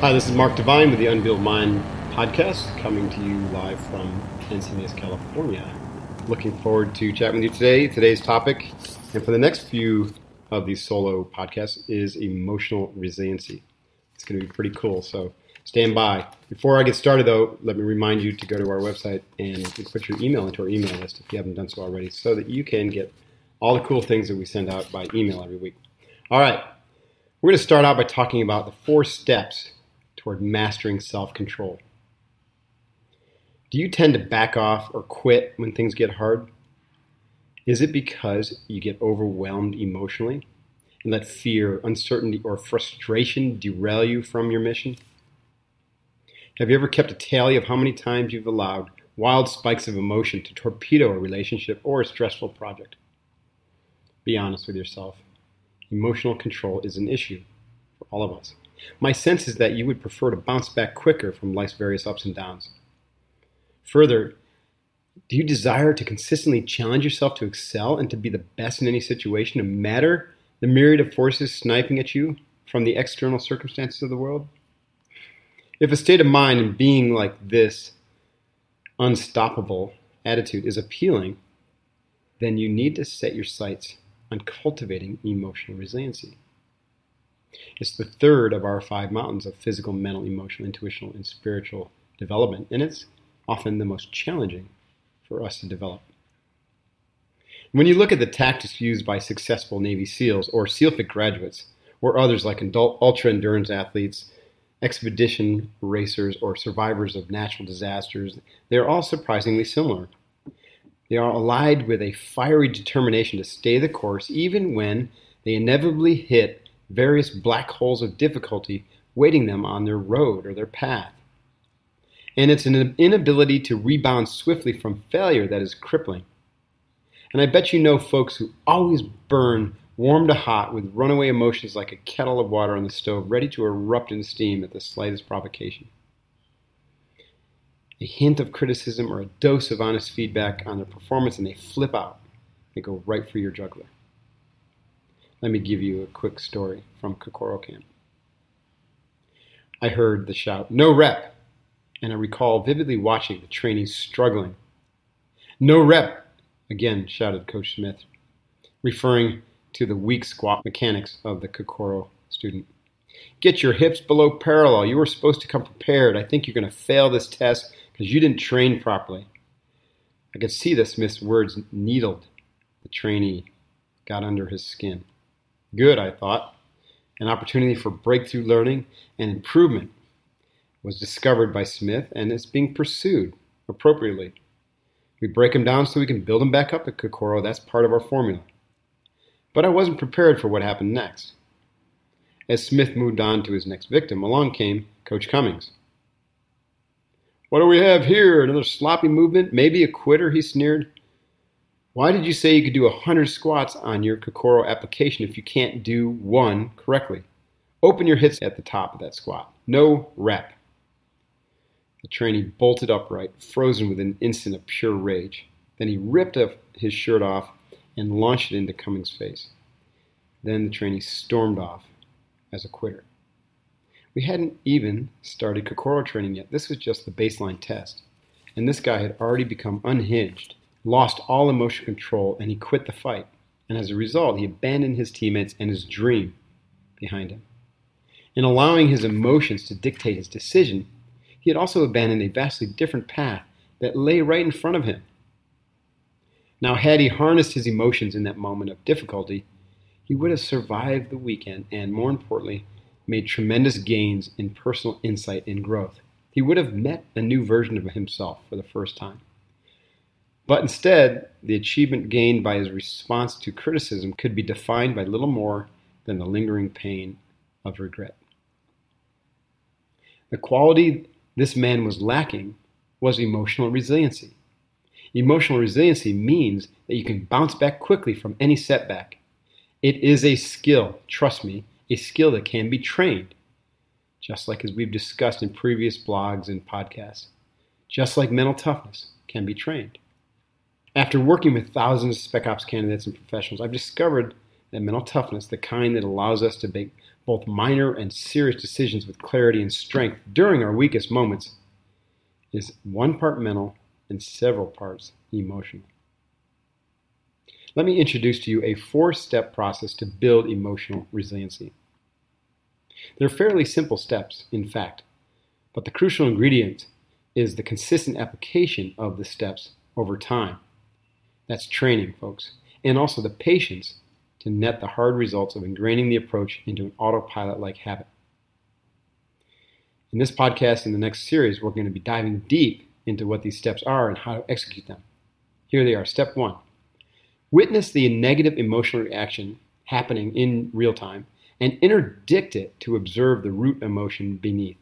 Hi, this is Mark Divine with the Unbeatable Mind podcast, coming to you live from Encinitas, California. Looking forward to chatting with you today. Today's topic, and for the next few of these solo podcasts, is emotional resiliency. It's going to be pretty cool, so stand by. Before I get started, though, let me remind you to go to our website and put your email into our email list if you haven't done so already, so that you can get all the cool things that we send out by email every week. All right, we're going to start out by talking about the four steps toward mastering self control. Do you tend to back off or quit when things get hard? Is it because you get overwhelmed emotionally and let fear, uncertainty, or frustration derail you from your mission? Have you ever kept a tally of how many times you've allowed wild spikes of emotion to torpedo a relationship or a stressful project? Be honest with yourself. Emotional control is an issue for all of us. My sense is that you would prefer to bounce back quicker from life's various ups and downs. Further, do you desire to consistently challenge yourself to excel and to be the best in any situation, no matter the myriad of forces sniping at you from the external circumstances of the world? If a state of mind and being like this unstoppable attitude is appealing, then you need to set your sights on cultivating emotional resiliency. It's the third of our five mountains of physical, mental, emotional, intuitional, and spiritual development, and it's often the most challenging for us to develop. When you look at the tactics used by successful Navy SEALs or SEALFIT graduates, or others like ultra endurance athletes, expedition racers, or survivors of natural disasters, they are all surprisingly similar. They are allied with a fiery determination to stay the course even when they inevitably hit various black holes of difficulty waiting them on their road or their path. And it's an inability to rebound swiftly from failure that is crippling. And I bet you know folks who always burn warm to hot with runaway emotions like a kettle of water on the stove, ready to erupt in steam at the slightest provocation. A hint of criticism or a dose of honest feedback on their performance, and they flip out. They go right for your jugular. Let me give you a quick story from Kokoro Camp. I heard the shout, no rep, and I recall vividly watching the trainees struggling. No rep, again shouted Coach Smith, referring to the weak squat mechanics of the Kokoro student. Get your hips below parallel. You were supposed to come prepared. I think you're going to fail this test because you didn't train properly. I could see the Smith's words needled. The trainee got under his skin. Good, I thought. An opportunity for breakthrough learning and improvement was discovered by Smith and is being pursued appropriately. We break them down so we can build them back up at Kokoro. That's part of our formula. But I wasn't prepared for what happened next. As Smith moved on to his next victim, along came Coach Cummings. What do we have here? Another sloppy movement? Maybe a quitter? He sneered. Why did you say you could do a 100 squats on your Kokoro application if you can't do one correctly? Open your hips at the top of that squat. No rep. The trainee bolted upright, frozen with an instant of pure rage. Then he ripped his shirt off and launched it into Cummings' face. Then the trainee stormed off as a quitter. We hadn't even started Kokoro training yet. This was just the baseline test. And this guy had already become unhinged, lost all emotional control, and he quit the fight. And as a result, he abandoned his teammates and his dream behind him. In allowing his emotions to dictate his decision, he had also abandoned a vastly different path that lay right in front of him. Now, had he harnessed his emotions in that moment of difficulty, he would have survived the weekend and, more importantly, made tremendous gains in personal insight and growth. He would have met a new version of himself for the first time. But instead, the achievement gained by his response to criticism could be defined by little more than the lingering pain of regret. The quality this man was lacking was emotional resiliency. Emotional resiliency means that you can bounce back quickly from any setback. It is a skill, trust me, a skill that can be trained, just like as we've discussed in previous blogs and podcasts. Just like mental toughness can be trained. After working with thousands of spec ops candidates and professionals, I've discovered that mental toughness, the kind that allows us to make both minor and serious decisions with clarity and strength during our weakest moments, is one part mental and several parts emotional. Let me introduce to you a four step process to build emotional resiliency. They're fairly simple steps, in fact, but the crucial ingredient is the consistent application of the steps over time. That's training, folks, and also the patience to net the hard results of ingraining the approach into an autopilot like habit. In this podcast, in the next series, we're going to be diving deep into what these steps are and how to execute them. Here they are. Step one witness the negative emotional reaction happening in real time and interdict it to observe the root emotion beneath.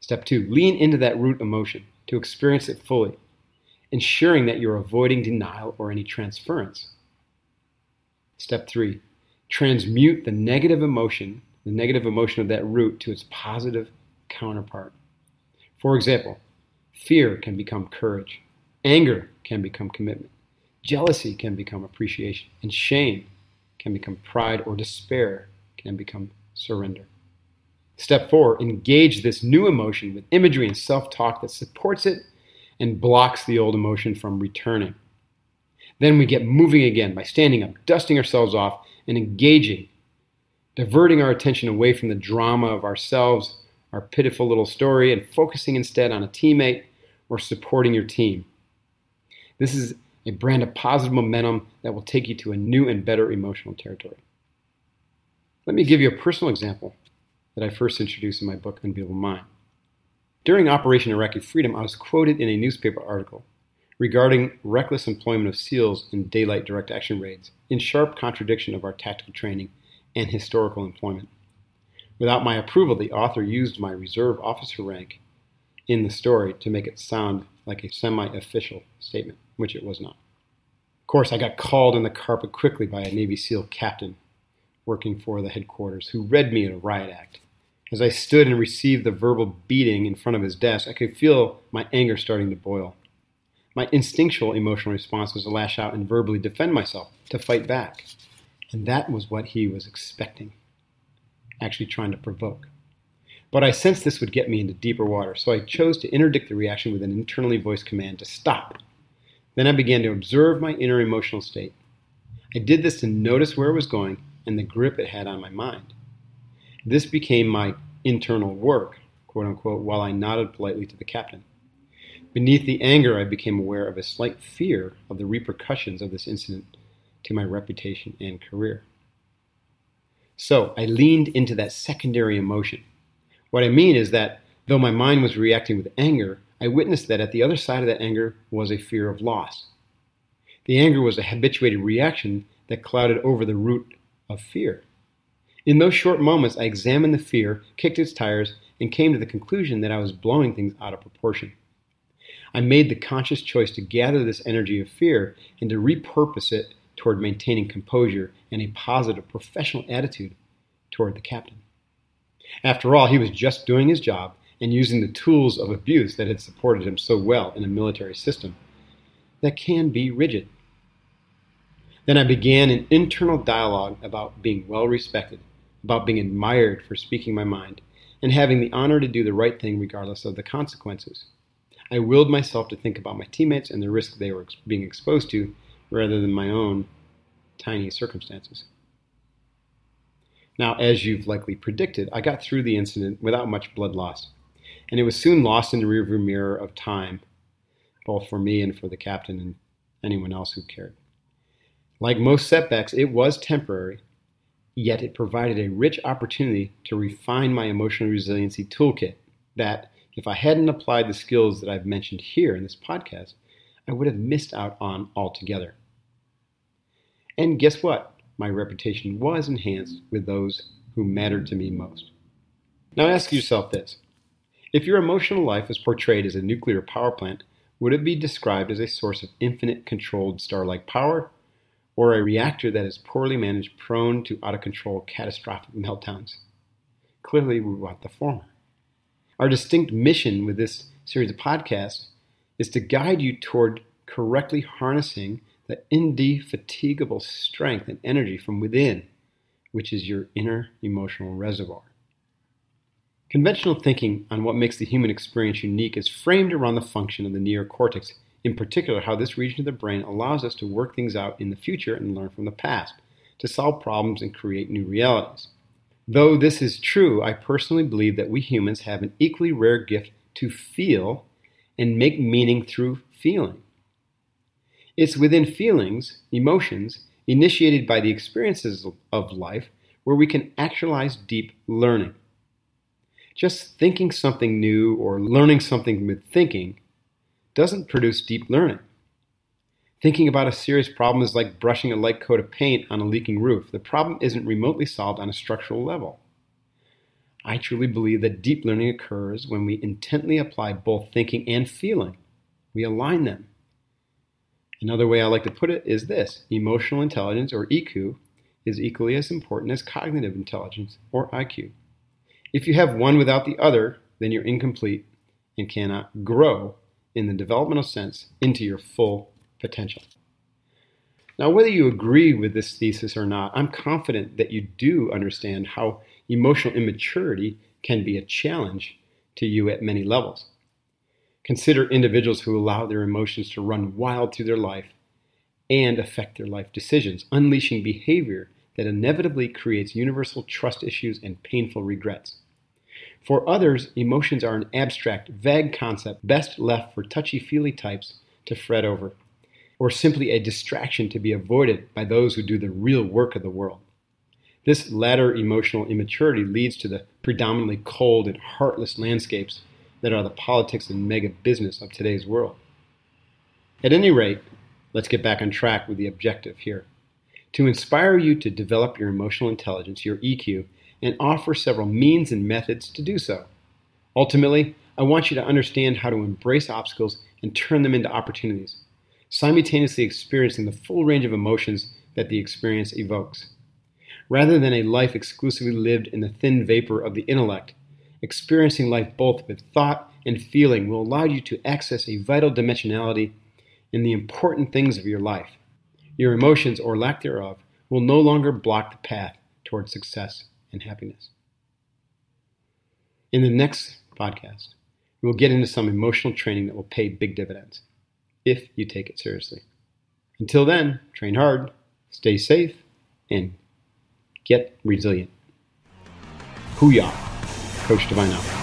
Step two lean into that root emotion to experience it fully, ensuring that you're avoiding denial or any transference. Step three transmute the negative emotion, the negative emotion of that root, to its positive counterpart. For example, fear can become courage, anger can become commitment, jealousy can become appreciation, and shame can become pride, or despair can become surrender. Step four, engage this new emotion with imagery and self talk that supports it and blocks the old emotion from returning. Then we get moving again by standing up, dusting ourselves off, and engaging, diverting our attention away from the drama of ourselves our pitiful little story and focusing instead on a teammate or supporting your team. This is a brand of positive momentum that will take you to a new and better emotional territory. Let me give you a personal example that I first introduced in my book, Unbeatable Mind. During Operation Iraqi Freedom, I was quoted in a newspaper article regarding reckless employment of SEALs in daylight direct action raids, in sharp contradiction of our tactical training and historical employment. Without my approval, the author used my reserve officer rank in the story to make it sound like a semi official statement, which it was not. Of course, I got called on the carpet quickly by a Navy SEAL captain working for the headquarters who read me a riot act. As I stood and received the verbal beating in front of his desk, I could feel my anger starting to boil. My instinctual emotional response was to lash out and verbally defend myself, to fight back. And that was what he was expecting actually trying to provoke. But I sensed this would get me into deeper water, so I chose to interdict the reaction with an internally voiced command to stop. Then I began to observe my inner emotional state. I did this to notice where it was going and the grip it had on my mind. This became my internal work, quote unquote, while I nodded politely to the captain. Beneath the anger, I became aware of a slight fear of the repercussions of this incident to my reputation and career. So I leaned into that secondary emotion. What I mean is that though my mind was reacting with anger, I witnessed that at the other side of that anger was a fear of loss. The anger was a habituated reaction that clouded over the root of fear. In those short moments, I examined the fear, kicked its tires, and came to the conclusion that I was blowing things out of proportion. I made the conscious choice to gather this energy of fear and to repurpose it toward maintaining composure and a positive professional attitude toward the captain. After all, he was just doing his job and using the tools of abuse that had supported him so well in a military system that can be rigid. Then I began an internal dialogue about being well respected, about being admired for speaking my mind, and having the honor to do the right thing regardless of the consequences. I willed myself to think about my teammates and the risk they were being exposed to rather than my own tiny circumstances. Now, as you've likely predicted, I got through the incident without much blood loss. and it was soon lost in the rearview mirror of time, both for me and for the captain and anyone else who cared. Like most setbacks, it was temporary, yet it provided a rich opportunity to refine my emotional resiliency toolkit that, if I hadn't applied the skills that I've mentioned here in this podcast, I would have missed out on altogether. And guess what? My reputation was enhanced with those who mattered to me most. Now ask yourself this if your emotional life is portrayed as a nuclear power plant, would it be described as a source of infinite controlled star like power or a reactor that is poorly managed, prone to out of control catastrophic meltdowns? Clearly, we want the former. Our distinct mission with this series of podcasts is to guide you toward correctly harnessing the indefatigable strength and energy from within, which is your inner emotional reservoir. Conventional thinking on what makes the human experience unique is framed around the function of the neocortex, in particular, how this region of the brain allows us to work things out in the future and learn from the past, to solve problems and create new realities. Though this is true, I personally believe that we humans have an equally rare gift to feel and make meaning through feeling. It's within feelings, emotions, initiated by the experiences of life, where we can actualize deep learning just thinking something new or learning something with thinking doesn't produce deep learning. Thinking about a serious problem is like brushing a light coat of paint on a leaking roof. The problem isn't remotely solved on a structural level. I truly believe that deep learning occurs when we intently apply both thinking and feeling. We align them. Another way I like to put it is this emotional intelligence, or EQ, is equally as important as cognitive intelligence, or IQ. If you have one without the other, then you're incomplete and cannot grow in the developmental sense into your full potential. Now, whether you agree with this thesis or not, I'm confident that you do understand how emotional immaturity can be a challenge to you at many levels. Consider individuals who allow their emotions to run wild through their life and affect their life decisions, unleashing behavior that inevitably creates universal trust issues and painful regrets. For others, emotions are an abstract, vague concept best left for touchy feely types to fret over, or simply a distraction to be avoided by those who do the real work of the world. This latter emotional immaturity leads to the predominantly cold and heartless landscapes that are the politics and mega business of today's world. At any rate, let's get back on track with the objective here to inspire you to develop your emotional intelligence, your EQ, and offer several means and methods to do so. Ultimately, I want you to understand how to embrace obstacles and turn them into opportunities, simultaneously experiencing the full range of emotions that the experience evokes. Rather than a life exclusively lived in the thin vapor of the intellect, experiencing life both with thought and feeling will allow you to access a vital dimensionality in the important things of your life your emotions or lack thereof will no longer block the path toward success and happiness. In the next podcast, we will get into some emotional training that will pay big dividends if you take it seriously. Until then, train hard, stay safe, and get resilient. Hooyah! Coach Divine out.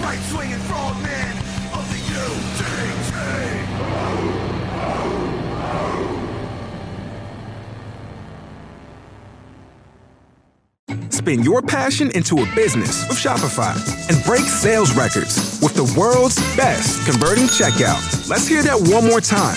bright swinging frogmen of the UDT. Spin your passion into a business with Shopify and break sales records with the world's best converting checkout. Let's hear that one more time